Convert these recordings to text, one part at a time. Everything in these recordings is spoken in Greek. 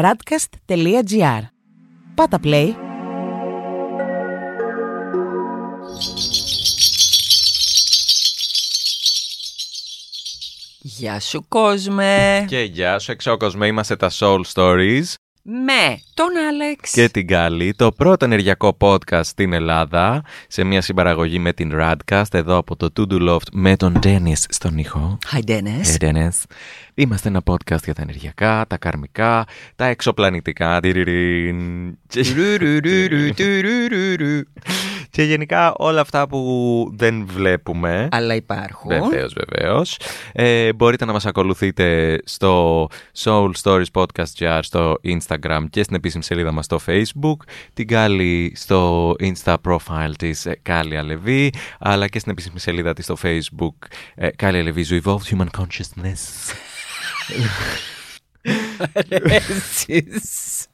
radcast.gr. Πάτα play. Γεια σου κόσμε! Και γεια σου, εξώκοσμε, είμαστε τα Soul Stories Με τον Άλεξ και την Γκάλη, το πρώτο ενεργειακό podcast στην Ελλάδα, σε μια συμπαραγωγή με την Radcast, εδώ από το To Do Loft με τον Dennis στον ήχο. Hi Dennis Hey, Dennis. Είμαστε ένα podcast για τα ενεργειακά, τα καρμικά, τα εξωπλανητικά. τυριριριν. Και- Και γενικά όλα αυτά που δεν βλέπουμε. Αλλά υπάρχουν Βεβαίως, βεβαίως. Ε, μπορείτε να μας ακολουθείτε στο Soul Stories Podcast GR στο Instagram και στην επίσημη σελίδα μας στο Facebook. Την Κάλλη στο Insta profile της ε, Κάλλη Αλεβή, αλλά και στην επίσημη σελίδα της στο Facebook ε, Κάλλη Αλεβή Zoo Evolved Human Consciousness. Εσείς.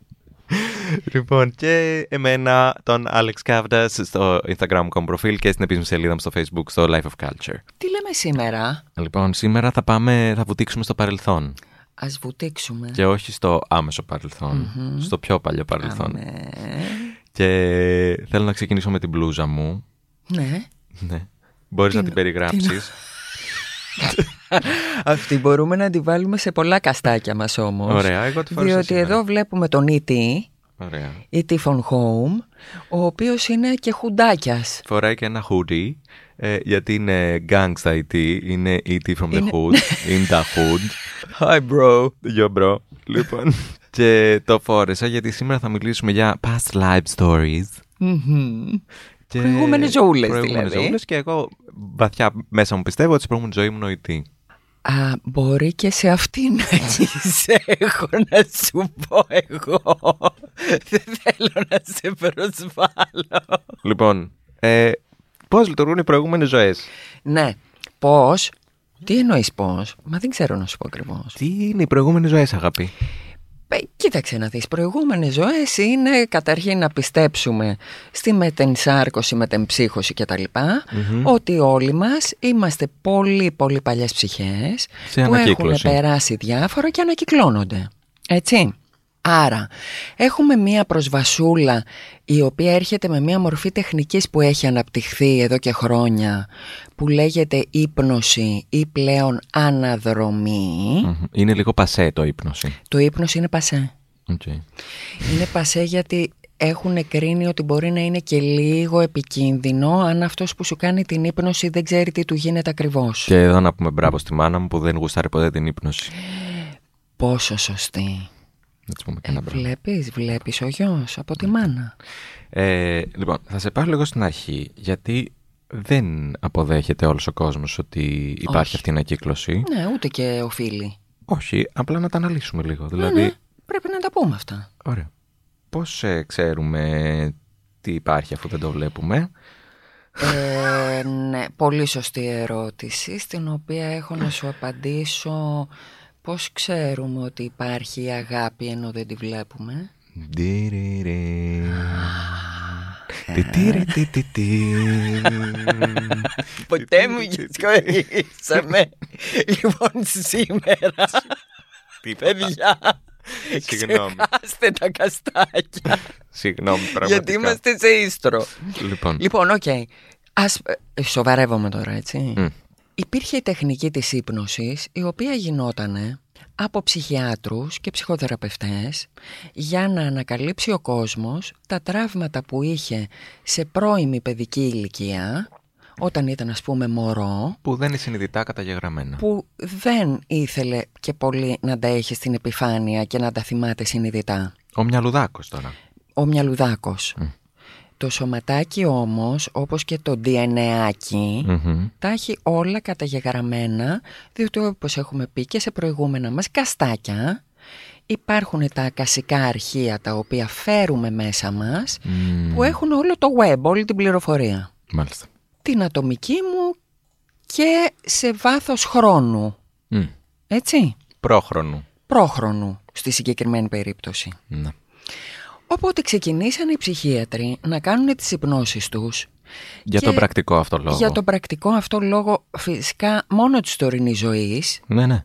λοιπόν, και εμένα τον Alex Kavdas στο Instagram μου προφίλ και στην επίσημη σελίδα μου στο Facebook στο Life of Culture. Τι λέμε σήμερα; Λοιπόν, σήμερα θα πάμε, θα βουτήξουμε στο παρελθόν. Ας βουτήξουμε Και όχι στο άμεσο παρελθόν, στο πιο παλιό παρελθόν. Αμέ. Και θέλω να ξεκινήσω με την μπλούζα μου. Ναι Ναι. Μπορείς να την περιγράψεις. Αυτή μπορούμε να τη βάλουμε σε πολλά καστάκια μας όμως Ωραία, εγώ τη φόρεσα Διότι σήμερα. εδώ βλέπουμε τον E.T. Ωραία. E.T. from Home Ο οποίος είναι και χουντάκιας Φοράει και ένα hoodie, ε, γιατί είναι gangsta IT, είναι ET from the hood, in the hood. Hi bro Yo bro. Λοιπόν, και το φόρεσα γιατί σήμερα θα μιλήσουμε για past life stories. Και... Προηγούμενες ζωούλες, Προηγούμενες δηλαδή. ζωούλες και εγώ βαθιά μέσα μου πιστεύω ότι στην προηγούμενη ζωή ήμουν ο E ET. Α, μπορεί και σε αυτήν να έχω να σου πω εγώ. Δεν θέλω να σε προσβάλλω. Λοιπόν, ε, πώς λειτουργούν οι προηγούμενες ζωές; Ναι, πώς; Τι εννοείς πώς; Μα δεν ξέρω να σου πω ακριβώς. Τι είναι οι προηγούμενες ζωές αγάπη; Ε, Κοίταξε να δεις, προηγούμενες ζωές είναι καταρχήν να πιστέψουμε στη μετενσάρκωση, μετεμψύχωση κτλ. Ότι όλοι μας είμαστε πολύ πολύ παλιές ψυχές Σε που έχουν ανακύκλωση. περάσει διάφορα και ανακυκλώνονται. Έτσι. Άρα, έχουμε μία προσβασούλα η οποία έρχεται με μία μορφή τεχνικής που έχει αναπτυχθεί εδώ και χρόνια που λέγεται ύπνωση ή πλέον αναδρομή. Μμμ. Είναι λίγο πασέ το ύπνωση. Το ύπνος είναι πασέ. Οκ. Είναι πασέ γιατί έχουν κρίνει ότι μπορεί να είναι και λίγο επικίνδυνο αν αυτός που σου κάνει την ύπνωση δεν ξέρει τι του γίνεται ακριβώς. Και εδώ να πούμε μπράβο στη μάνα μου που δεν γουστάρει ποτέ την ύπνωση. Πόσο σωστή. Να της πούμε Ε, κανένα μπράβο. βλέπεις, βλέπεις ο γιος από τη μάνα. Ε, λοιπόν, θα σε πάρω λίγο στην αρχή, γιατί δεν αποδέχεται όλος ο κόσμος ότι υπάρχει Όχι. αυτή η ανακύκλωση. Ναι, ούτε και οφείλει. Όχι, απλά να τα αναλύσουμε λίγο. Ναι, Δηλαδή, ναι, πρέπει να τα πούμε αυτά. ωραία. Πώς ε, ξέρουμε τι υπάρχει αφού δεν το βλέπουμε; Ε, ναι, πολύ σωστή ερώτηση, στην οποία έχω να σου απαντήσω πώς ξέρουμε ότι υπάρχει αγάπη ενώ δεν τη βλέπουμε; Ντιριρι. Τιτιριτιτιτι. Ποτέ μου γυσκορίσαμε. λοιπόν, σήμερα, παιδιά, Συγγνώμη. ξεχάστε τα καστάκια. Συγγνώμη, πραγματικά. γιατί είμαστε σε οίστρο. Λοιπόν, Λοιπόν, οκ. Ας... ε, Σοβαρεύομαι τώρα, έτσι. Μμ. Υπήρχε η τεχνική της ύπνωσης, η οποία γινότανε από ψυχιάτρους και ψυχοθεραπευτές για να ανακαλύψει ο κόσμος τα τραύματα που είχε σε πρώιμη παιδική ηλικία, όταν ήταν ας πούμε μωρό, που δεν είναι συνειδητά καταγεγραμμένα. που δεν ήθελε και πολύ να τα έχει στην επιφάνεια και να τα θυμάται συνειδητά. Ο Μυαλουδάκος τώρα. Ο μυαλουδάκος. Το σωματάκι όμως, όπως και το DNA, Μμμ. τα έχει όλα καταγεγραμμένα, διότι όπως έχουμε πει και σε προηγούμενα μας καστάκια, υπάρχουν τα ακασικά αρχεία τα οποία φέρουμε μέσα μας, Μμμ. που έχουν όλο το web, όλη την πληροφορία. Μάλιστα. Την ατομική μου και σε βάθος χρόνου, Μμ. έτσι, Πρόχρονου. πρόχρονου στη συγκεκριμένη περίπτωση. Ναι. Οπότε ξεκινήσαν οι ψυχίατροι να κάνουν τις υπνώσεις τους Για Και τον πρακτικό αυτό λόγο. για τον πρακτικό αυτό λόγο φυσικά μόνο της τωρινής ζωής Ναι, ναι.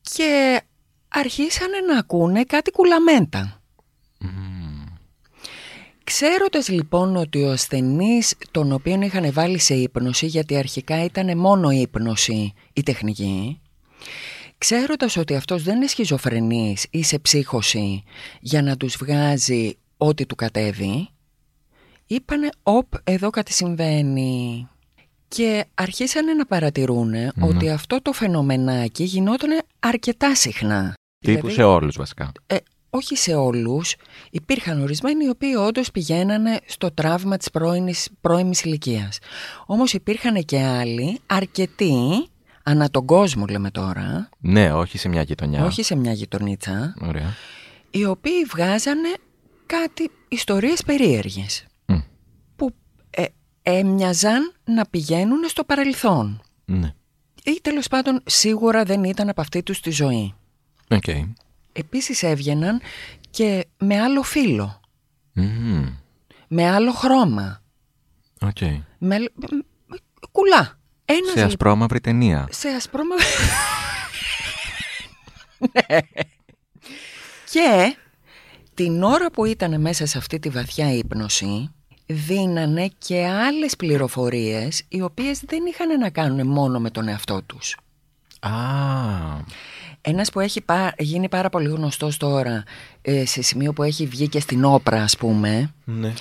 και αρχίσανε να ακούνε κάτι κουλαμέντα. Ξέροντας λοιπόν ότι ο ασθενής τον οποίον είχαν βάλει σε ύπνωση, γιατί αρχικά ήταν μόνο ύπνωση η τεχνική, ξέροντας ότι αυτός δεν είναι σχιζοφρενής ή σε ψύχωση για να τους βγάζει ό,τι του κατέβει, είπανε «Οπ, εδώ κάτι συμβαίνει». Και αρχίσανε να παρατηρούν ότι αυτό το φαινομενάκι γινόταν αρκετά συχνά. Τύπου Δηλαδή- σε όλους βασικά. Ε, όχι σε όλους. Υπήρχαν ορισμένοι οι οποίοι όντως πηγαίνανε στο τραύμα της πρώιμης, πρώιμης ηλικίας. Όμως υπήρχαν και άλλοι, αρκετοί, ανά τον κόσμο λέμε τώρα, Ναι, όχι σε μια γειτονιά. όχι σε μια γειτονίτσα, Ωραία. οι οποίοι βγάζανε κάτι ιστορίες περίεργες Μμ. που ε, έμοιαζαν να πηγαίνουν στο παρελθόν Ναι. ή τέλος πάντων σίγουρα δεν ήταν από αυτή τους τη ζωή. Οκ. Επίσης έβγαιναν και με άλλο φύλο, Μμμ. με άλλο χρώμα, Οκ. με, με- με- κουλά. Ένας Σε λοιπόν- ασπρόμαυρη ταινία. σε ασπρόμα... Ναι. Και την ώρα που ήταν μέσα σε αυτή τη βαθιά ύπνωση δίνανε και άλλες πληροφορίες οι οποίες δεν είχαν να κάνουν μόνο με τον εαυτό τους. Α. Ένας που έχει πά- γίνει πάρα πολύ γνωστός τώρα ε, σε σημείο που έχει βγει και στην όπρα ας πούμε Ναι.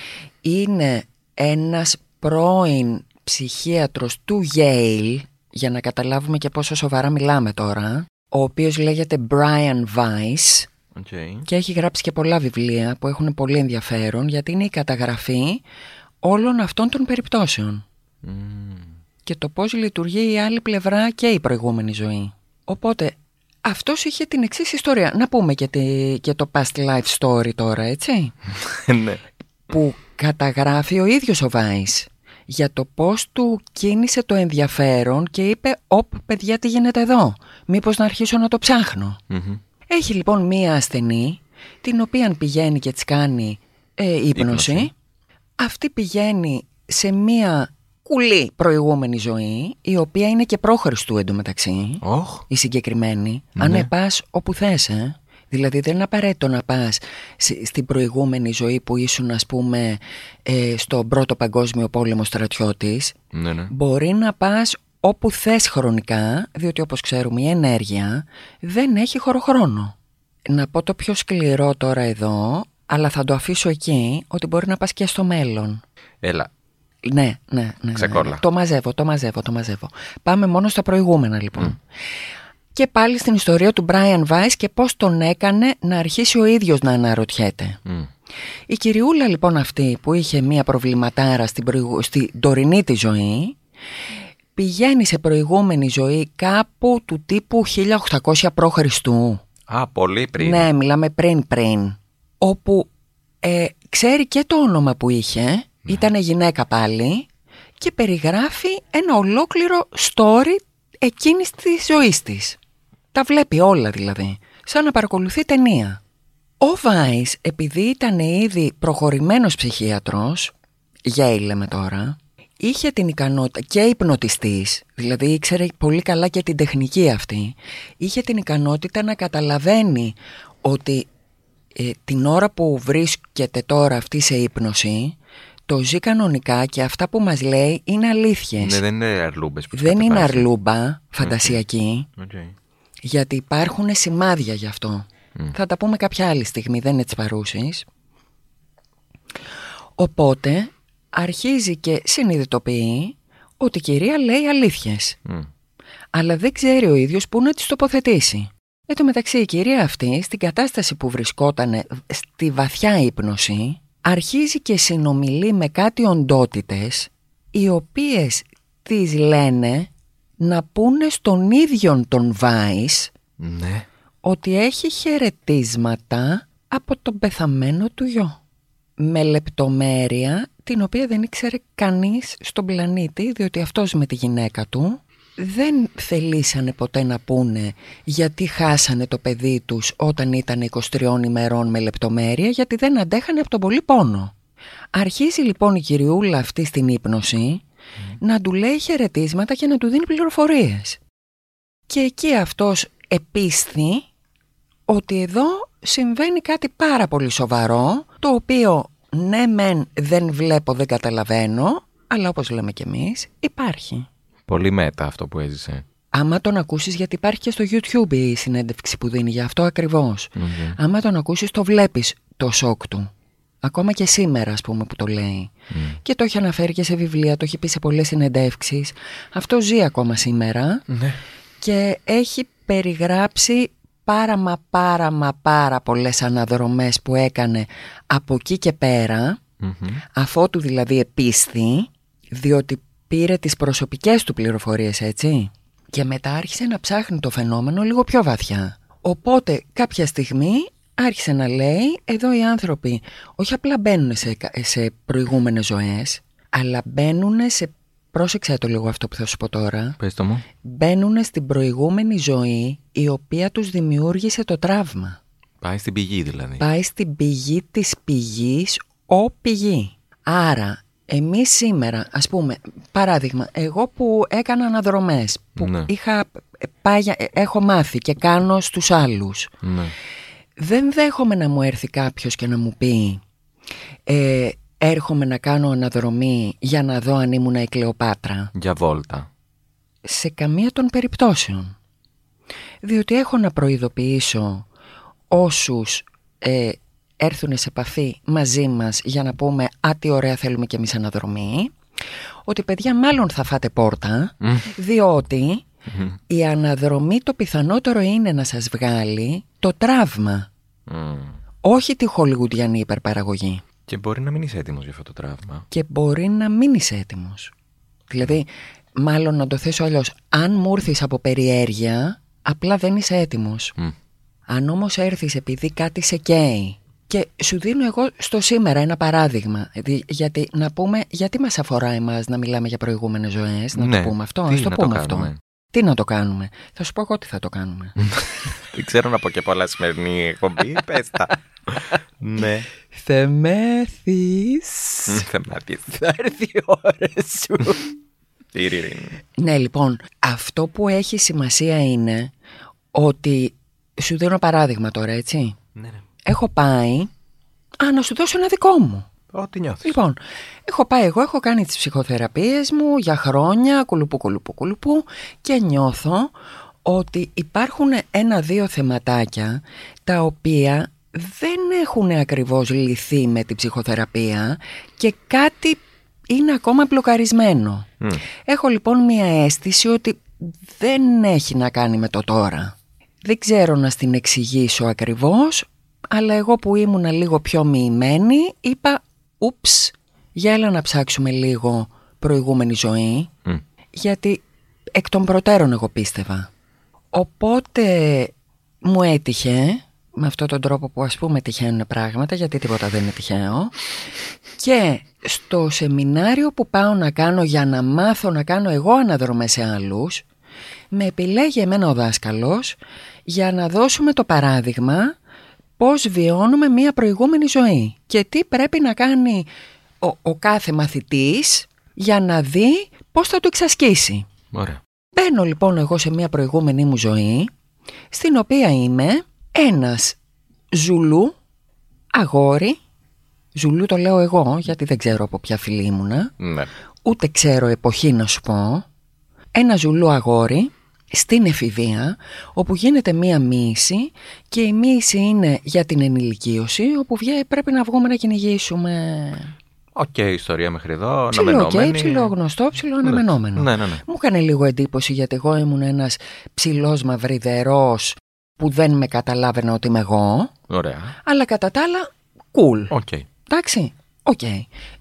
είναι ένας πρώην ψυχίατρος του Yale για να καταλάβουμε και πόσο σοβαρά μιλάμε τώρα ο οποίος λέγεται Brian Weiss Οκ. και έχει γράψει και πολλά βιβλία που έχουν πολύ ενδιαφέρον γιατί είναι η καταγραφή όλων αυτών των περιπτώσεων Μμ. και το πώς λειτουργεί η άλλη πλευρά και η προηγούμενη ζωή. Οπότε αυτός είχε την εξής ιστορία. Να πούμε και, τη- και το past life story τώρα, έτσι. ναι. Που καταγράφει ο ίδιος ο Βάης για το πώς του κίνησε το ενδιαφέρον και είπε «Οπ, παιδιά, τι γίνεται εδώ, μήπως να αρχίσω να το ψάχνω». Μμμ. Έχει λοιπόν μία ασθενή, την οποία πηγαίνει και της κάνει ε, ύπνωση. Ύπνωση. Αυτή πηγαίνει σε μία κουλή προηγούμενη ζωή, η οποία είναι και πρόχριστου εντωμεταξύ, Όχ. η συγκεκριμένη. Αν ναι. πας όπου θες, ε. Δηλαδή δεν είναι απαραίτητο να πας σ- στην προηγούμενη ζωή που ήσουν ας πούμε ε, στον πρώτο παγκόσμιο πόλεμο στρατιώτης Ναι, ναι. Μπορεί να πας όπου θες χρονικά, διότι όπως ξέρουμε η ενέργεια δεν έχει χωροχρόνο. Να πω το πιο σκληρό τώρα εδώ, αλλά θα το αφήσω εκεί, ότι μπορεί να πας και στο μέλλον. Έλα. Ναι, ναι, ναι, ναι. Ξεκόλα. ναι. Το μαζεύω, το μαζεύω, το μαζεύω. Πάμε μόνο στα προηγούμενα λοιπόν. Και πάλι στην ιστορία του Brian Weiss και πώς τον έκανε να αρχίσει ο ίδιος να αναρωτιέται. Μμ. Η κυριούλα λοιπόν αυτή που είχε μία προβληματάρα στην, προηγου... στην τωρινή τη ζωή πηγαίνει σε προηγούμενη ζωή κάπου του τύπου 1800 π.Χ. Α, πολύ πριν. Ναι, μιλάμε πριν πριν. Όπου ε, ξέρει και το όνομα που είχε, ήταν γυναίκα πάλι και περιγράφει ένα ολόκληρο story εκείνης της ζωής της. Τα βλέπει όλα δηλαδή, σαν να παρακολουθεί ταινία. Ο Βάις, επειδή ήταν ήδη προχωρημένος ψυχίατρος, γέι λέμε τώρα, είχε την ικανότητα και υπνοτιστής, δηλαδή ήξερε πολύ καλά και την τεχνική αυτή, είχε την ικανότητα να καταλαβαίνει ότι ε, την ώρα που βρίσκεται τώρα αυτή σε ύπνωση, το ζει κανονικά και αυτά που μας λέει είναι αλήθειες. Ναι, δεν είναι αρλούμπες που τους δεν είναι κατεβάζει. αρλούμπα φαντασιακή. Οκ. Γιατί υπάρχουν σημάδια γι' αυτό. Θα τα πούμε κάποια άλλη στιγμή, δεν είναι της παρούσης. Οπότε αρχίζει και συνειδητοποιεί ότι η κυρία λέει αλήθειες. Μμ. Αλλά δεν ξέρει ο ίδιος πού να τις τοποθετήσει. Εν τω μεταξύ η κυρία αυτή στην κατάσταση που βρισκόταν στη βαθιά ύπνωση αρχίζει και συνομιλεί με κάτι οντότητες οι οποίες της λένε να πούνε στον ίδιον τον Βάις Ναι. ότι έχει χαιρετίσματα από τον πεθαμένο του γιο. Με λεπτομέρεια την οποία δεν ήξερε κανείς στον πλανήτη διότι αυτός με τη γυναίκα του δεν θελήσανε ποτέ να πούνε γιατί χάσανε το παιδί τους όταν ήταν 23 ημερών με λεπτομέρεια γιατί δεν αντέχανε από τον πολύ πόνο. Αρχίζει λοιπόν η κυριούλα αυτή στην ύπνωση να του λέει χαιρετίσματα και να του δίνει πληροφορίες. Και εκεί αυτός επίσθη ότι εδώ συμβαίνει κάτι πάρα πολύ σοβαρό, το οποίο ναι μεν δεν βλέπω, δεν καταλαβαίνω, αλλά όπως λέμε κι εμείς, υπάρχει. Πολύ μέτα αυτό που έζησε. Άμα τον ακούσεις, γιατί υπάρχει και στο YouTube η συνέντευξη που δίνει για αυτό ακριβώς. Μμμ. Άμα τον ακούσεις το βλέπεις το σοκ του. Ακόμα και σήμερα ας πούμε που το λέει. Και το έχει αναφέρει και σε βιβλία, το έχει πει σε πολλές συνεντεύξεις. Αυτό ζει ακόμα σήμερα Ναι. και έχει περιγράψει πάρα μα πάρα μα πάρα πολλές αναδρομές που έκανε από εκεί και πέρα, Μμμ. αφότου δηλαδή επίσθη, διότι πήρε τις προσωπικές του πληροφορίες έτσι και μετά άρχισε να ψάχνει το φαινόμενο λίγο πιο βαθιά. Οπότε κάποια στιγμή άρχισε να λέει εδώ οι άνθρωποι όχι απλά μπαίνουν σε, κα- σε προηγούμενες ζωές αλλά μπαίνουν σε, πρόσεξε το λίγο αυτό που θα σου πω τώρα, Πες το μου. μπαίνουν στην προηγούμενη ζωή η οποία τους δημιούργησε το τραύμα. Πάει στην πηγή δηλαδή. Πάει στην πηγή της πηγής ο πηγή. Άρα εμείς σήμερα, ας πούμε, παράδειγμα, εγώ που έκανα αναδρομές, που Ναι. είχα πάει, για- έχω μάθει και κάνω στους άλλους, Ναι. Δεν δέχομαι να μου έρθει κάποιος και να μου πει ε, έρχομαι να κάνω αναδρομή για να δω αν ήμουν η Κλεοπάτρα. Για βόλτα. Σε καμία των περιπτώσεων. Διότι έχω να προειδοποιήσω όσους ε, έρθουν σε επαφή μαζί μας για να πούμε «Α, τι ωραία θέλουμε κι εμείς αναδρομή», ότι παιδιά μάλλον θα φάτε πόρτα, διότι η αναδρομή το πιθανότερο είναι να σας βγάλει το τραύμα, Μμ. όχι τη χολιγουντιανή υπερπαραγωγή. Και μπορεί να μην είσαι έτοιμος για αυτό το τραύμα. και μπορεί να μην είσαι έτοιμος. Δηλαδή, μάλλον να το θέσω αλλιώς, αν μου έρθεις από περιέργεια, απλά δεν είσαι έτοιμος. Μμ. Αν όμως έρθεις επειδή κάτι σε καίει και σου δίνω εγώ στο σήμερα ένα παράδειγμα, δι- γιατί να πούμε, γιατί μας αφορά εμάς να μιλάμε για προηγούμενες ζωές, να Ναι. το πούμε αυτό, Τι ας το να το πούμε αυτό. Κάνουμε. Τι να το κάνουμε; Θα σου πω εγώ τι θα το κάνουμε. Δεν ξέρω να πω και πολλά σημερινή εκπομπή. Πες τα. ναι. Θεμέθης. Θεμάτιες. Θα έρθει η ώρα σου. Τυριριν. Ναι, λοιπόν, αυτό που έχει σημασία είναι ότι σου δίνω παράδειγμα τώρα, έτσι. Ναι, ναι. Έχω πάει. Α, να σου δώσω ένα δικό μου. Ό,τι νιώθεις. Λοιπόν, έχω πάει εγώ, έχω κάνει τις ψυχοθεραπείες μου για χρόνια, κουλουπού, κουλουπού, κουλουπού και νιώθω ότι υπάρχουν ένα-δύο θεματάκια τα οποία δεν έχουν ακριβώς λυθεί με την ψυχοθεραπεία και κάτι είναι ακόμα μπλοκαρισμένο. Μμ. Έχω λοιπόν μία αίσθηση ότι δεν έχει να κάνει με το τώρα. Δεν ξέρω να στην εξηγήσω ακριβώς, αλλά εγώ που ήμουνα λίγο πιο μοιημένη είπα «Ούψ, για έλα να ψάξουμε λίγο προηγούμενη ζωή», Μμ. γιατί εκ των προτέρων εγώ πίστευα. Οπότε μου έτυχε, με αυτόν τον τρόπο που ας πούμε τυχαίνουν πράγματα, γιατί τίποτα δεν είναι τυχαίο, και στο σεμινάριο που πάω να κάνω για να μάθω να κάνω εγώ αναδρομές σε άλλους, με επιλέγει εμένα ο δάσκαλος για να δώσουμε το παράδειγμα πώς βιώνουμε μία προηγούμενη ζωή και τι πρέπει να κάνει ο, ο κάθε μαθητής για να δει πώς θα το εξασκήσει. Ωραία. Μπαίνω λοιπόν εγώ σε μια προηγούμενη μου ζωή, στην οποία είμαι ένας ζουλού, αγόρι, ζουλού το λέω εγώ γιατί δεν ξέρω από ποια φυλή ήμουνα, Ναι. ούτε ξέρω εποχή να σου πω, ένα ζουλού αγόρι στην εφηβεία όπου γίνεται μία μίση και η μίση είναι για την ενηλικίωση όπου βγαίνει, πρέπει να βγούμε να κυνηγήσουμε Οκ, ιστορία μέχρι εδώ. ψιλό και αναμενόμενη. ψιλό γνωστό, ψιλό αναμενόμενο. Ναι, ναι, ναι. Μου έκανε λίγο εντύπωση γιατί εγώ ήμουν ένας ψηλός μαυριδερός που δεν με καταλάβαινα ότι είμαι εγώ, Ωραία. αλλά κατά τα άλλα, cool. Οκ. Εντάξει, οκ.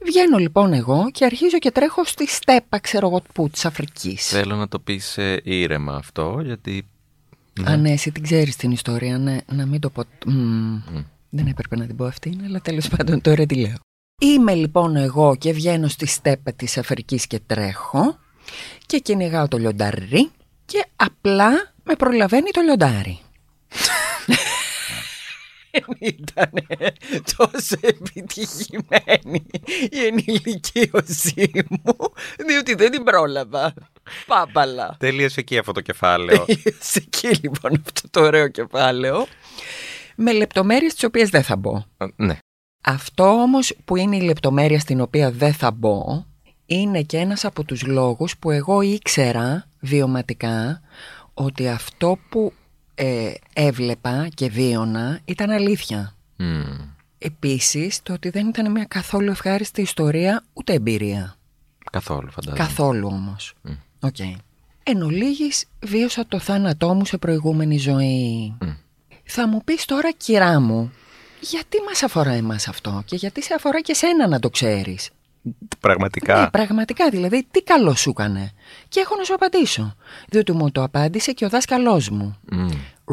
Βγαίνω λοιπόν εγώ και αρχίζω και τρέχω στη στέπα, ξέρω εγώ που, της Αφρικής. Θέλω να το πεις ε, ήρεμα αυτό, γιατί... Α, ναι, εσύ την ξέρεις την ιστορία, ναι, να μην το πω. Μμ, Δεν έπρεπε να την πω αυτή, αλλά τέλος πάντων τώρα τη λέω. Είμαι λοιπόν εγώ και βγαίνω στη στέπα της Αφρικής και τρέχω και κυνηγάω το λιοντάρι και απλά με προλαβαίνει το λιοντάρι. Ήταν τόσο επιτυχημένη η ενηλικίωσή μου, διότι δεν την πρόλαβα. Πάμπαλα. Τελείωσε εκεί αυτό το κεφάλαιο. Σε εκεί λοιπόν αυτό το ωραίο κεφάλαιο. Με λεπτομέρειες τις οποίες δεν θα μπω. Ε, ναι. Αυτό όμως που είναι η λεπτομέρεια στην οποία δεν θα μπω είναι και ένας από τους λόγους που εγώ ήξερα βιωματικά ότι αυτό που ε, έβλεπα και βίωνα ήταν αλήθεια. Μμμ. Επίσης το ότι δεν ήταν μια καθόλου ευχάριστη ιστορία ούτε εμπειρία. Καθόλου φαντάζομαι. Καθόλου όμως. Μμ. Οκ. Εν ολίγοις βίωσα το θάνατό μου σε προηγούμενη ζωή. Μμ. Θα μου πεις τώρα κυρά μου, γιατί μας αφορά εμάς αυτό και γιατί σε αφορά και σένα να το ξέρεις; Πραγματικά. Ναι, πραγματικά δηλαδή τι καλό σου έκανε. Και έχω να σου απαντήσω. Διότι μου το απάντησε και ο δάσκαλός μου. Μμ.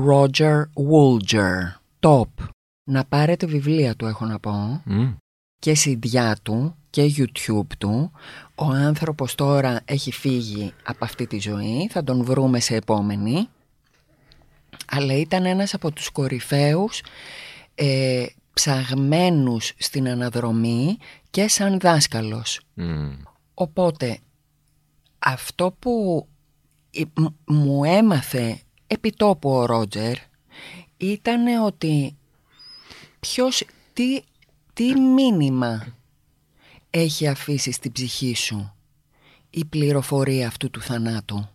Roger Woolger. Top. Να πάρετε βιβλία του έχω να πω. Μμ. Και συντιά του και YouTube του. Ο άνθρωπος τώρα έχει φύγει από αυτή τη ζωή. Θα τον βρούμε σε επόμενη. Αλλά ήταν ένας από τους κορυφαίους ε, ψαγμένους στην αναδρομή και σαν δάσκαλος. Μμ. Οπότε αυτό που ε, μ- μου έμαθε επιτόπου ο Ρότζερ ήταν ότι ποιος, τι, τι μήνυμα έχει αφήσει στην ψυχή σου η πληροφορία αυτού του θανάτου.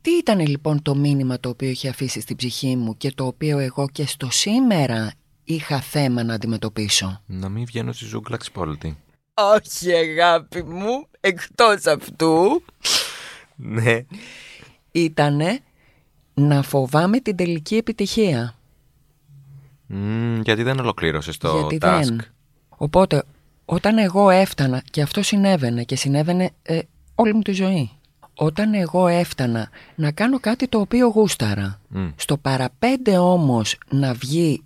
Τι ήταν λοιπόν το μήνυμα το οποίο είχε αφήσει στην ψυχή μου και το οποίο εγώ και στο σήμερα είχα θέμα να αντιμετωπίσω; Να μην βγαίνω στη ζούγκλα ξυπόλυτη. Όχι αγάπη μου, εκτός αυτού Ναι. ήτανε να φοβάμαι την τελική επιτυχία. Μμ, γιατί δεν ολοκλήρωσες το γιατί task; δεν. Οπότε όταν εγώ έφτανα και αυτό συνέβαινε και συνέβαινε ε, όλη μου τη ζωή. Όταν εγώ έφτανα να κάνω κάτι το οποίο γούσταρα Μμ. στο παραπέντε όμως να βγει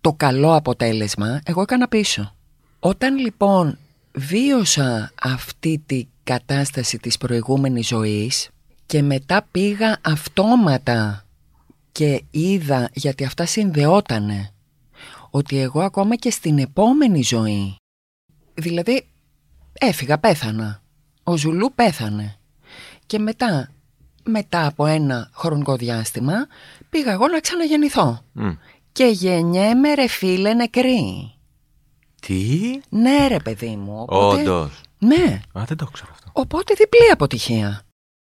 το καλό αποτέλεσμα, εγώ έκανα πίσω. Όταν λοιπόν βίωσα αυτή τη κατάσταση της προηγούμενης ζωής και μετά πήγα αυτόματα και είδα, γιατί αυτά συνδεότανε, ότι εγώ ακόμα και στην επόμενη ζωή, δηλαδή έφυγα, πέθανα, ο Ζουλού πέθανε και μετά, μετά από ένα χρονικό διάστημα, πήγα εγώ να ξαναγεννηθώ. Μμ. Και γεννιέμαι ρε φίλε νεκρή. Τι; Ναι ρε παιδί μου. Οπότε... Όντως. Ναι. Α, δεν το ξέρω αυτό. Οπότε διπλή αποτυχία.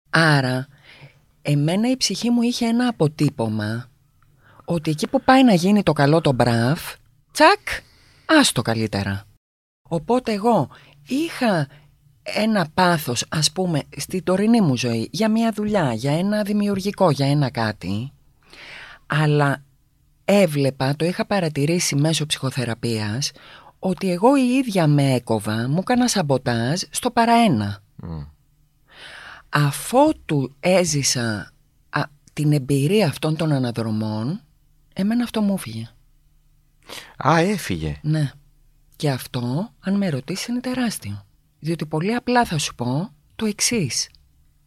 Άρα, εμένα η ψυχή μου είχε ένα αποτύπωμα ότι εκεί που πάει να γίνει το καλό το μπραφ, τσακ, άστο καλύτερα. Οπότε εγώ είχα ένα πάθος, ας πούμε, στη τωρινή μου ζωή, για μια δουλειά, για ένα δημιουργικό, για ένα κάτι, αλλά έβλεπα, το είχα παρατηρήσει μέσω ψυχοθεραπείας, ότι εγώ η ίδια με έκοβα, μου έκανα σαμποτάζ στο παραένα. Μμ. Αφότου έζησα α, την εμπειρία αυτών των αναδρομών, εμένα αυτό μου έφυγε. Α, έφυγε. Ναι. Και αυτό, αν με ρωτήσεις, είναι τεράστιο. Διότι πολύ απλά θα σου πω το εξής.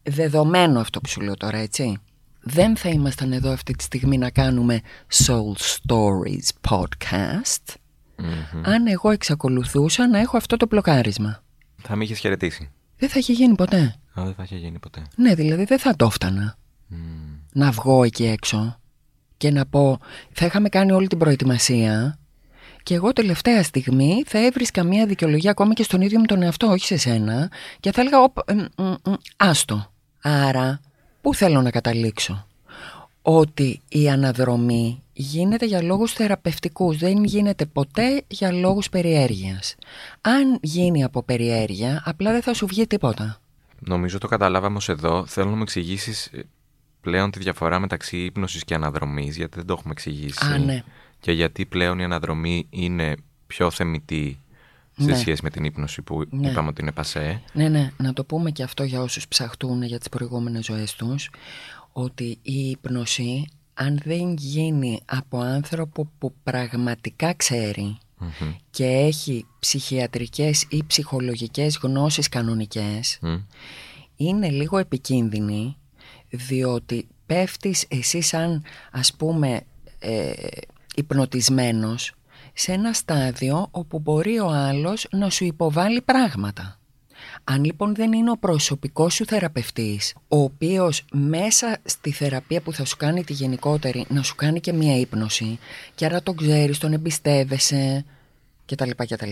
Δεδομένο αυτό που σου λέω τώρα, έτσι. Δεν θα ήμασταν εδώ αυτή τη στιγμή να κάνουμε Soul Stories podcast Μμμ. αν εγώ εξακολουθούσα να έχω αυτό το μπλοκάρισμα. Θα με είχες χαιρετήσει. Δεν θα είχε γίνει ποτέ. Α, δεν θα είχε γίνει ποτέ. Ναι, δηλαδή δεν θα το έφτανα Μμ. να βγω εκεί έξω και να πω θα είχαμε κάνει όλη την προετοιμασία και εγώ τελευταία στιγμή θα έβρισκα μια δικαιολογία ακόμα και στον ίδιο μου τον εαυτό, όχι σε σένα και θα έλεγα «Οπ, εμ, εμ, εμ, άστο. Άρα, πού θέλω να καταλήξω; Ότι η αναδρομή γίνεται για λόγους θεραπευτικούς, δεν γίνεται ποτέ για λόγους περιέργειας. Αν γίνει από περιέργεια, απλά δεν θα σου βγει τίποτα. Νομίζω το καταλάβαμε ως εδώ. Θέλω να μου εξηγήσεις πλέον τη διαφορά μεταξύ ύπνωσης και αναδρομής, γιατί δεν το έχουμε εξηγήσει. Α, ναι. Και γιατί πλέον η αναδρομή είναι πιο θεμητή σε Ναι. σχέση με την ύπνωση που Ναι. είπαμε ότι είναι πασέ. Ναι, ναι, να το πούμε και αυτό για όσους ψαχτούν για τις προηγούμενες ζωές τους, ότι η ύπνωση, αν δεν γίνει από άνθρωπο που πραγματικά ξέρει Μμμ. και έχει ψυχιατρικές ή ψυχολογικές γνώσεις κανονικές, Μμ. είναι λίγο επικίνδυνη, διότι πέφτεις εσύ σαν, ας πούμε, ε, υπνοτισμένος σε ένα στάδιο όπου μπορεί ο άλλος να σου υποβάλει πράγματα. Αν λοιπόν δεν είναι ο προσωπικός σου θεραπευτής, ο οποίος μέσα στη θεραπεία που θα σου κάνει τη γενικότερη, να σου κάνει και μία ύπνωση, και άρα τον ξέρεις, τον εμπιστεύεσαι, κτλ. κτλ.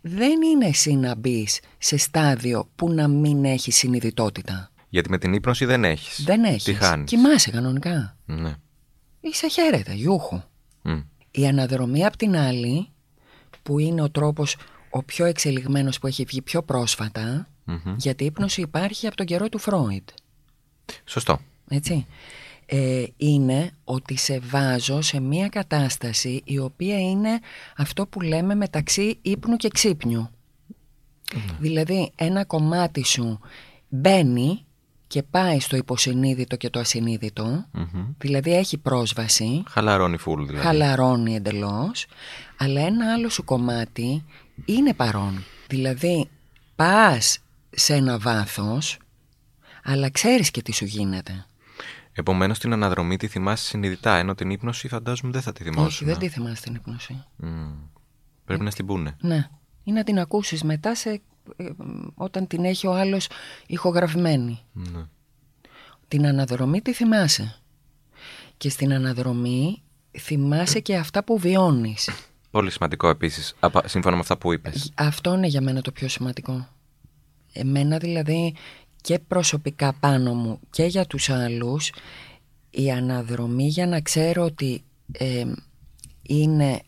Δεν είναι εσύ να μπεις σε στάδιο που να μην έχεις συνειδητότητα. Γιατί με την ύπνωση δεν έχεις. Δεν έχεις. Τι χάνεις. Κοιμάσαι κανονικά. Ναι. Είσαι χαίρεται, γιούχου. Μμ. Η αναδρομή απ' την άλλη, που είναι ο τρόπος ο πιο εξελιγμένος που έχει βγει πιο πρόσφατα, Μμμ. γιατί η ύπνωση υπάρχει από τον καιρό του Φρόιντ. Σωστό. Έτσι. Ε, είναι ότι σε βάζω σε μια κατάσταση η οποία είναι αυτό που λέμε μεταξύ ύπνου και ξύπνιου. Δηλαδή ένα κομμάτι σου μπαίνει και πάει στο υποσυνείδητο και το ασυνείδητο, Μμμ. δηλαδή έχει πρόσβαση, Χαλαρώνει φουλ δηλαδή. χαλαρώνει εντελώς, αλλά ένα άλλο σου κομμάτι είναι παρόν. Δηλαδή πας σε ένα βάθος, αλλά ξέρεις και τι σου γίνεται. Επομένως την αναδρομή τη θυμάσαι συνειδητά, ενώ την ύπνωση φαντάζομαι δεν θα τη θυμάσαι. Όχι, δεν τη θυμάσαι την ύπνωση. Πρέπει να στην πούνε. Ναι. Ή να την ακούσεις μετά σε, ε, όταν την έχει ο άλλος ηχογραφημένη. Ναι. Την αναδρομή τη θυμάσαι. Και στην αναδρομή θυμάσαι και αυτά που βιώνεις. Πολύ σημαντικό επίσης, σύμφωνα με αυτά που είπες. Αυτό είναι για μένα το πιο σημαντικό. Εμένα δηλαδή και προσωπικά πάνω μου και για τους άλλους η αναδρομή για να ξέρω ότι ε, είναι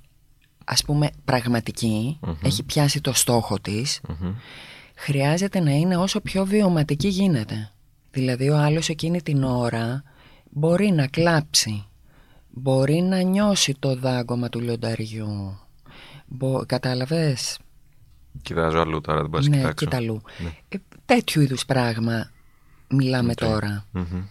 ας πούμε πραγματική, έχει πιάσει το στόχο της, χρειάζεται να είναι όσο πιο βιωματική γίνεται. Δηλαδή ο άλλος εκείνη την ώρα μπορεί να κλάψει, μπορεί να νιώσει το δάγκωμα του λιονταριού. Μπο... Κατάλαβες, Κοιτάζω αλλού τώρα, δεν μπορώ να ναι, κοιτάξω. κοίτα αλλού. Ε, τέτοιου είδους πράγμα μιλάμε τώρα. Μμμ.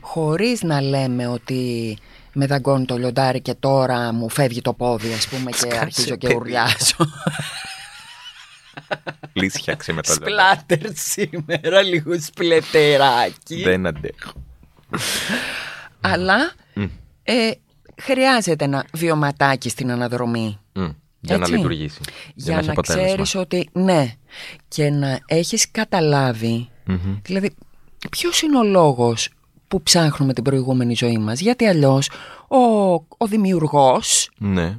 Χωρίς να λέμε ότι με δαγκώνει το λιοντάρι και τώρα μου φεύγει το πόδι ας πούμε και αρχίζω και παιδί. ουρλιάζω. Λύσιαξε με το λόγο. Σπλάτερ σήμερα, λίγο σπλετεράκι. Δεν αντέχω. Αλλά ε, χρειάζεται ένα βιωματάκι στην αναδρομή. Μμ. Για να Έτσι. λειτουργήσει. Για, έχει να αποτέλεσμα. ξέρεις ότι ναι και να έχεις καταλάβει Μμμ. Δηλαδή ποιος είναι ο λόγος που ψάχνουμε την προηγούμενη ζωή μας Γιατί αλλιώς ο, ο δημιουργός Ναι.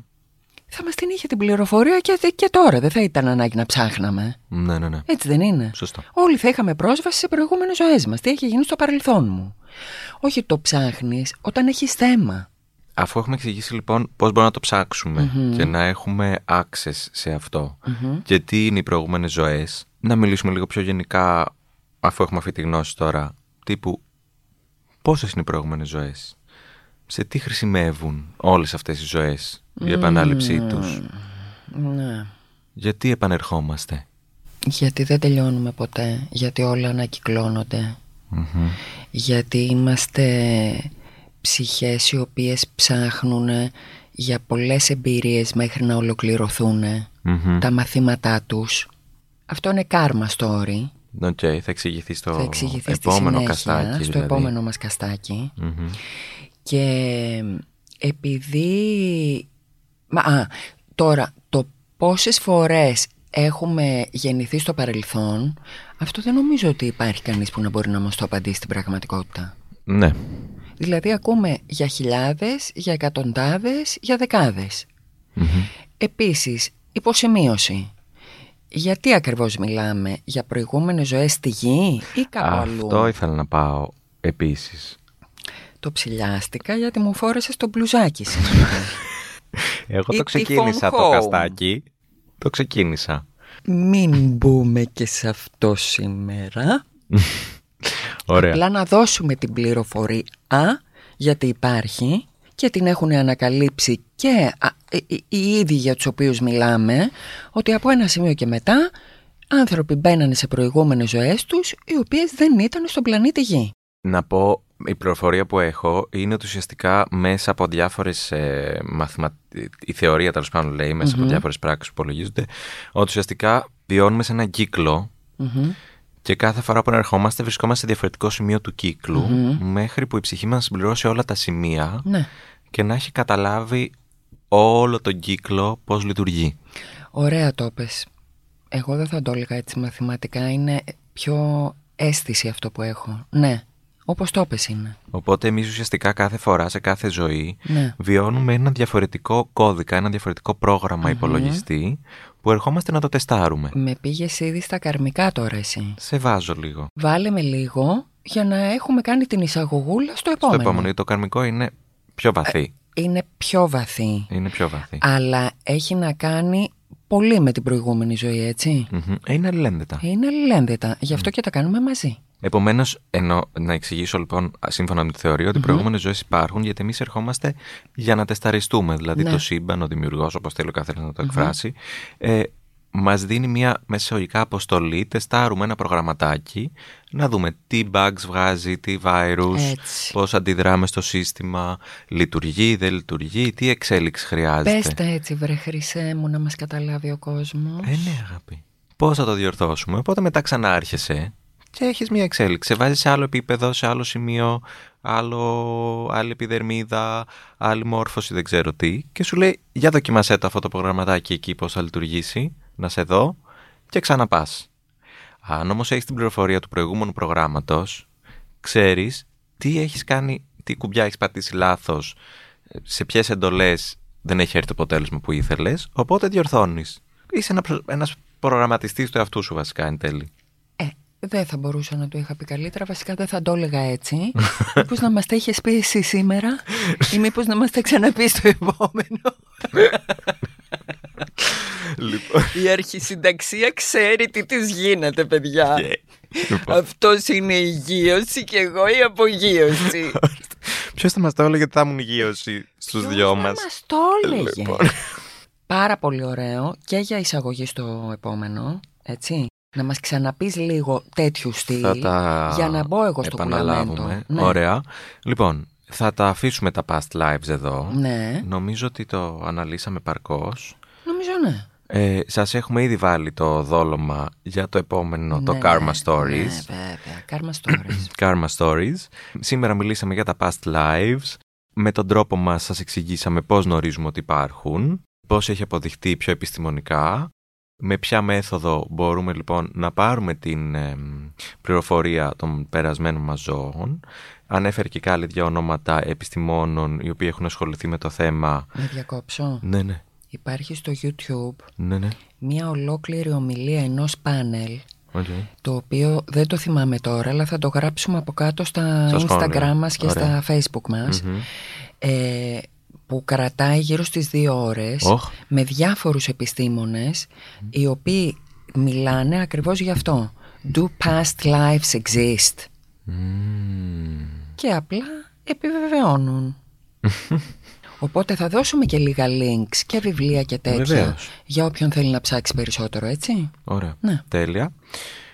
Θα μας την είχε την πληροφορία και, και τώρα. Δεν θα ήταν ανάγκη να ψάχναμε. Ναι, ναι, ναι. Έτσι δεν είναι. Σωστό. Όλοι θα είχαμε πρόσβαση σε προηγούμενες ζωές μας. Τι έχει γίνει στο παρελθόν μου. Όχι το ψάχνεις όταν έχεις θέμα. Αφού έχουμε εξηγήσει λοιπόν πώς μπορούμε να το ψαξουμε και να έχουμε access σε αυτό και τι είναι οι προηγούμενες ζωές, να μιλήσουμε λίγο πιο γενικά αφού έχουμε αυτή τη γνώση τώρα, τύπου πόσες είναι οι προηγούμενες ζωές, σε τι χρησιμεύουν όλες αυτές οι ζωές, η επανάληψή τους, Ναι γιατί επανερχόμαστε; Γιατί δεν τελειώνουμε ποτέ Γιατί όλα ανακυκλώνονται Γιατί είμαστε ψυχές οι οποίες ψάχνουν για πολλές εμπειρίες μέχρι να ολοκληρωθούν Μμμ. τα μαθήματά τους. Αυτό είναι karma story. Οκ, θα εξηγηθεί στο Θα εξηγηθεί στη επόμενο συνέχεια, καστάκι. στο δηλαδή. επόμενο μας καστάκι. Μμμ. Και επειδή... Μα, α, τώρα, το πόσες φορές έχουμε γεννηθεί στο παρελθόν, αυτό δεν νομίζω ότι υπάρχει κανείς που να μπορεί να μας το απαντήσει στην πραγματικότητα. Ναι. Δηλαδή ακούμε για χιλιάδες, για εκατοντάδες, για δεκάδες. Μμμ. Επίσης, υποσημείωση. Γιατί ακριβώς μιλάμε, για προηγούμενες ζωές στη γη ή κάπου αλλού; Αυτό ήθελα να πάω επίσης. Το ψηλιάστηκα γιατί μου φόρεσες το μπλουζάκι σήμερα. Εγώ Ή το τη ξεκίνησα from το home. καστάκι. Το ξεκίνησα. Μην μπούμε και σε αυτό σήμερα. Ωραία. Απλά να δώσουμε την πληροφορία γιατί υπάρχει και την έχουν ανακαλύψει και α, οι- οι- οι ίδιοι για τους οποίους μιλάμε ότι από ένα σημείο και μετά άνθρωποι μπαίνανε σε προηγούμενες ζωές τους οι οποίες δεν ήταν στον πλανήτη Γη. Να πω, η πληροφορία που έχω είναι ότι ουσιαστικά μέσα από διάφορες ε, μαθημα... η θεωρία τέλος πάντων λέει μέσα από διάφορες πράξεις που υπολογίζονται ότι ουσιαστικά βιώνουμε σε έναν κύκλο Μμμ. και κάθε φορά που ερχόμαστε βρισκόμαστε σε διαφορετικό σημείο του κυκλου μέχρι που η ψυχή μας συμπληρώσει όλα τα σημεία Ναι. και να έχει καταλάβει όλο τον κύκλο πώς λειτουργεί. Ωραία το πες. Εγώ δεν θα το έλεγα έτσι μαθηματικά. Είναι πιο αίσθηση αυτό που έχω. Ναι, όπως το πες είναι. Οπότε εμείς ουσιαστικά κάθε φορά, σε κάθε ζωή, Ναι. βιώνουμε ένα διαφορετικό κώδικα, ένα διαφορετικό πρόγραμμα υπολογιστή που ερχόμαστε να το τεστάρουμε. Με πήγες ήδη στα καρμικά τώρα εσύ. Σε βάζω λίγο. Βάλε με λίγο για να έχουμε κάνει την εισαγωγούλα στο Στο επόμενο. επόμενο, γιατί το καρμικό είναι πιο βαθύ. Είναι πιο βαθύ. Είναι πιο βαθύ. Αλλά έχει να κάνει πολύ με την προηγούμενη ζωή, έτσι. Μμμ. Ε, Είναι αλληλένδετα. Είναι αλληλένδετα. Γι' αυτό και τα κάνουμε μαζί. Επομένως, να εξηγήσω λοιπόν, σύμφωνα με τη θεωρία, ότι οι προηγούμενες ζωές υπάρχουν γιατί εμείς ερχόμαστε για να τεσταριστούμε. Δηλαδή, Ναι. το σύμπαν, ο δημιουργός, όπως θέλει ο καθένας να το εκφράσει, ε, μας δίνει μια μεσαιωγικά αποστολή. Τεστάρουμε ένα προγραμματάκι, να δούμε τι bugs βγάζει, τι virus, Έτσι. πώς αντιδράμε στο σύστημα, λειτουργεί, δεν λειτουργεί, τι εξέλιξη χρειάζεται. Πες τα έτσι βρε χρυσέ μου να μας καταλάβει ο κόσμος. Ε, ναι, αγάπη. Πώς θα το διορθώσουμε. Οπότε μετά ξανάρχεσαι και έχεις μια εξέλιξη. Σε βάζεις σε άλλο επίπεδο, σε άλλο σημείο, άλλο, άλλη επιδερμίδα, άλλη μόρφωση, δεν ξέρω τι. Και σου λέει, για δοκιμασέ το αυτό το προγραμματάκι εκεί, πώς θα λειτουργήσει, να σε δω και ξαναπάς. Αν όμως έχεις την πληροφορία του προηγούμενου προγράμματος, ξέρεις τι έχεις κάνει, τι κουμπιά έχεις πατήσει λάθος, σε ποιες εντολές δεν έχει έρθει το αποτέλεσμα που ήθελες, οπότε διορθώνεις. Είσαι ένας, προ- ένας προγραμματιστής του εαυτού σου βασικά εν τέλει. Ε, δεν θα μπορούσα να το είχα πει καλύτερα. Βασικά δεν θα το έλεγα έτσι. Μήπως να μας τα είχες πει εσύ σήμερα, ή μήπως να μας τα ξαναπεί στο επόμενο. Λοιπόν. Η αρχισυνταξία ξέρει τι της γίνεται, παιδιά. λοιπόν. Αυτός είναι η υγείωση και εγώ η απογείωση. Ποιος θα μας το έλεγε ότι θα ήμουν υγείωση στους δυο μας; Μας το έλεγε; Λοιπόν. Πάρα πολύ ωραίο και για εισαγωγή στο επόμενο, έτσι. Να μας ξαναπείς λίγο τέτοιου στυλ Θα τα για να μπω εγώ στο επαναλάβουμε. κουλαμέντο. Ναι. Ωραία. Λοιπόν, θα τα αφήσουμε τα past lives εδώ. Ναι, Νομίζω ότι το αναλύσαμε παρκώς. νομίζω ναι. Ε, σας έχουμε ήδη βάλει το δόλωμα για το επόμενο, το Ναι, Karma ναι, Stories. Ναι, βέβαια. Karma Stories. Karma Stories. Σήμερα μιλήσαμε για τα past lives. Με τον τρόπο μας σας εξηγήσαμε πώς γνωρίζουμε ότι υπάρχουν, πώς έχει αποδειχτεί πιο επιστημονικά, με ποια μέθοδο μπορούμε λοιπόν να πάρουμε την εμ, πληροφορία των περασμένων μας ζώων; Ανέφερε και κάλλη δύο ονόματα επιστημόνων οι οποίοι έχουν ασχοληθεί με το θέμα. Να διακόψω. Ναι, ναι, Υπάρχει στο YouTube ναι, ναι. μία ολόκληρη ομιλία ενός πάνελ Οκ. το οποίο δεν το θυμάμαι τώρα αλλά θα το γράψουμε από κάτω στα Στα σχόλια. Instagram μας και Ωραία. στα Facebook μας Μμμ. ε, που κρατάει γύρω στις δύο ώρες Οχ. με διάφορους επιστήμονες οι οποίοι μιλάνε ακριβώς γι' αυτό. Do past lives exist? Μμμ. Και απλά επιβεβαιώνουν. Οπότε θα δώσουμε και λίγα links και βιβλία και τέτοια Βεβαίως. για όποιον θέλει να ψάξει περισσότερο, έτσι. Ωραία. Ναι. Τέλεια.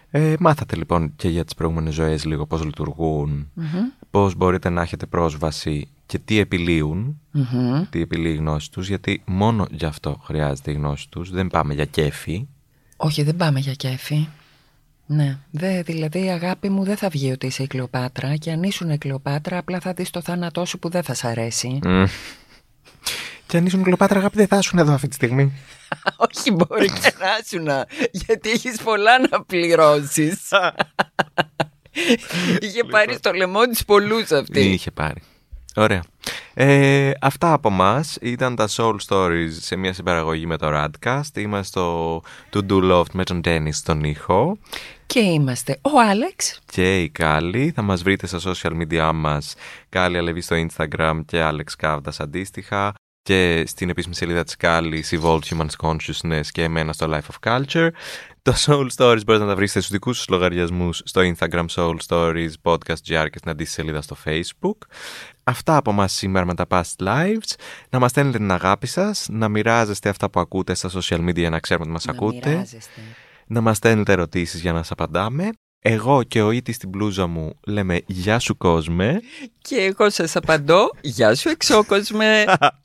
Ε, μάθατε λοιπόν και για τις προηγούμενες ζωές λίγο πώς λειτουργούν, πώς μπορείτε να έχετε πρόσβαση και τι επιλύουν, Μμμ. τι επιλύει η γνώση τους, γιατί μόνο γι' αυτό χρειάζεται η γνώση τους, δεν πάμε για κέφι. Όχι, δεν πάμε για κέφι. Ναι, δε, δηλαδή αγάπη μου δεν θα βγει ότι είσαι η Κλεοπάτρα και αν ήσουν η Κλεοπάτρα απλά θα δεις το θάνατό σου που δεν θα σ' αρέσει. Μμ. Και αν ήσουν Κλεοπάτρα αγάπη δεν θα ήσουν εδώ αυτή τη στιγμή. Όχι μπορεί και να ήσουν, γιατί έχεις πολλά να πληρώσεις. Είχε πάρει στο λαιμό της πολλούς αυτή. Είχε πάρει. Ωραία. Ε, αυτά από μας ήταν τα Soul Stories σε μια συμπαραγωγή με το Radcast. Είμαστε στο To Do Loft με τον Dennis στον ήχο. Και είμαστε ο Άλεξ και η Κάλλη. Θα μας βρείτε στα social media μας Κάλλη Αλεβή στο Instagram και Alex Κάβδας αντίστοιχα και στην επίσημη σελίδα της Κάλλης Evolved Humans Consciousness και εμένα στο Life of Culture. Το Soul Stories μπορείτε να τα βρείτε στους δικούς σας λογαριασμούς στο Instagram Soul Stories Podcast GR και στην αντίστοιχη σελίδα στο Facebook. Αυτά από μας σήμερα με τα Past Lives. Να μας στέλνετε την αγάπη σας, να μοιράζεστε αυτά που ακούτε στα social media για να ξέρουμε ότι μας να ακούτε μοιράζεστε. να μας στέλνετε ερωτήσεις για να σας απαντάμε. Εγώ και ο Ήτης στην μπλούζα μου λέμε «Γεια σου κόσμε». Και εγώ σας απαντώ, γεια σου εξώκοσμε.